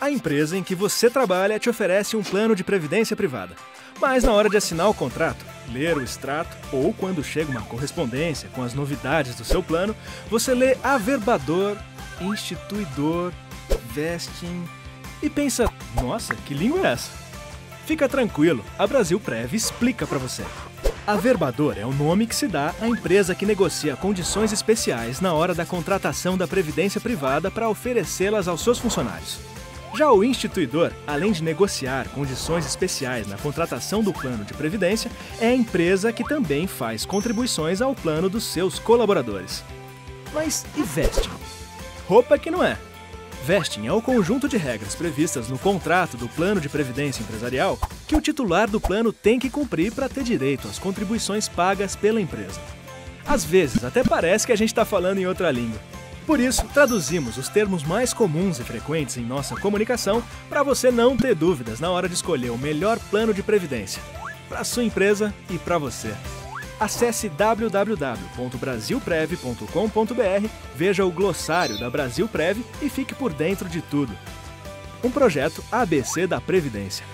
A empresa em que você trabalha te oferece um plano de previdência privada. Mas na hora de assinar o contrato, ler o extrato ou quando chega uma correspondência com as novidades do seu plano, você lê averbador, instituidor, vesting e pensa: nossa, que língua é essa? Fica tranquilo, a Brasil Prev explica para você. Averbador é o nome que se dá à empresa que negocia condições especiais na hora da contratação da previdência privada para oferecê-las aos seus funcionários. Já o instituidor, além de negociar condições especiais na contratação do plano de previdência, é a empresa que também faz contribuições ao plano dos seus colaboradores. Mas e vesting? Roupa que não é. Vesting é o conjunto de regras previstas no contrato do plano de previdência empresarial que o titular do plano tem que cumprir para ter direito às contribuições pagas pela empresa. Às vezes, até parece que a gente está falando em outra língua. Por isso, traduzimos os termos mais comuns e frequentes em nossa comunicação para você não ter dúvidas na hora de escolher o melhor plano de previdência para sua empresa e para você. Acesse www.brasilprev.com.br, veja o glossário da Brasil Prev e fique por dentro de tudo. Um projeto ABC da Previdência.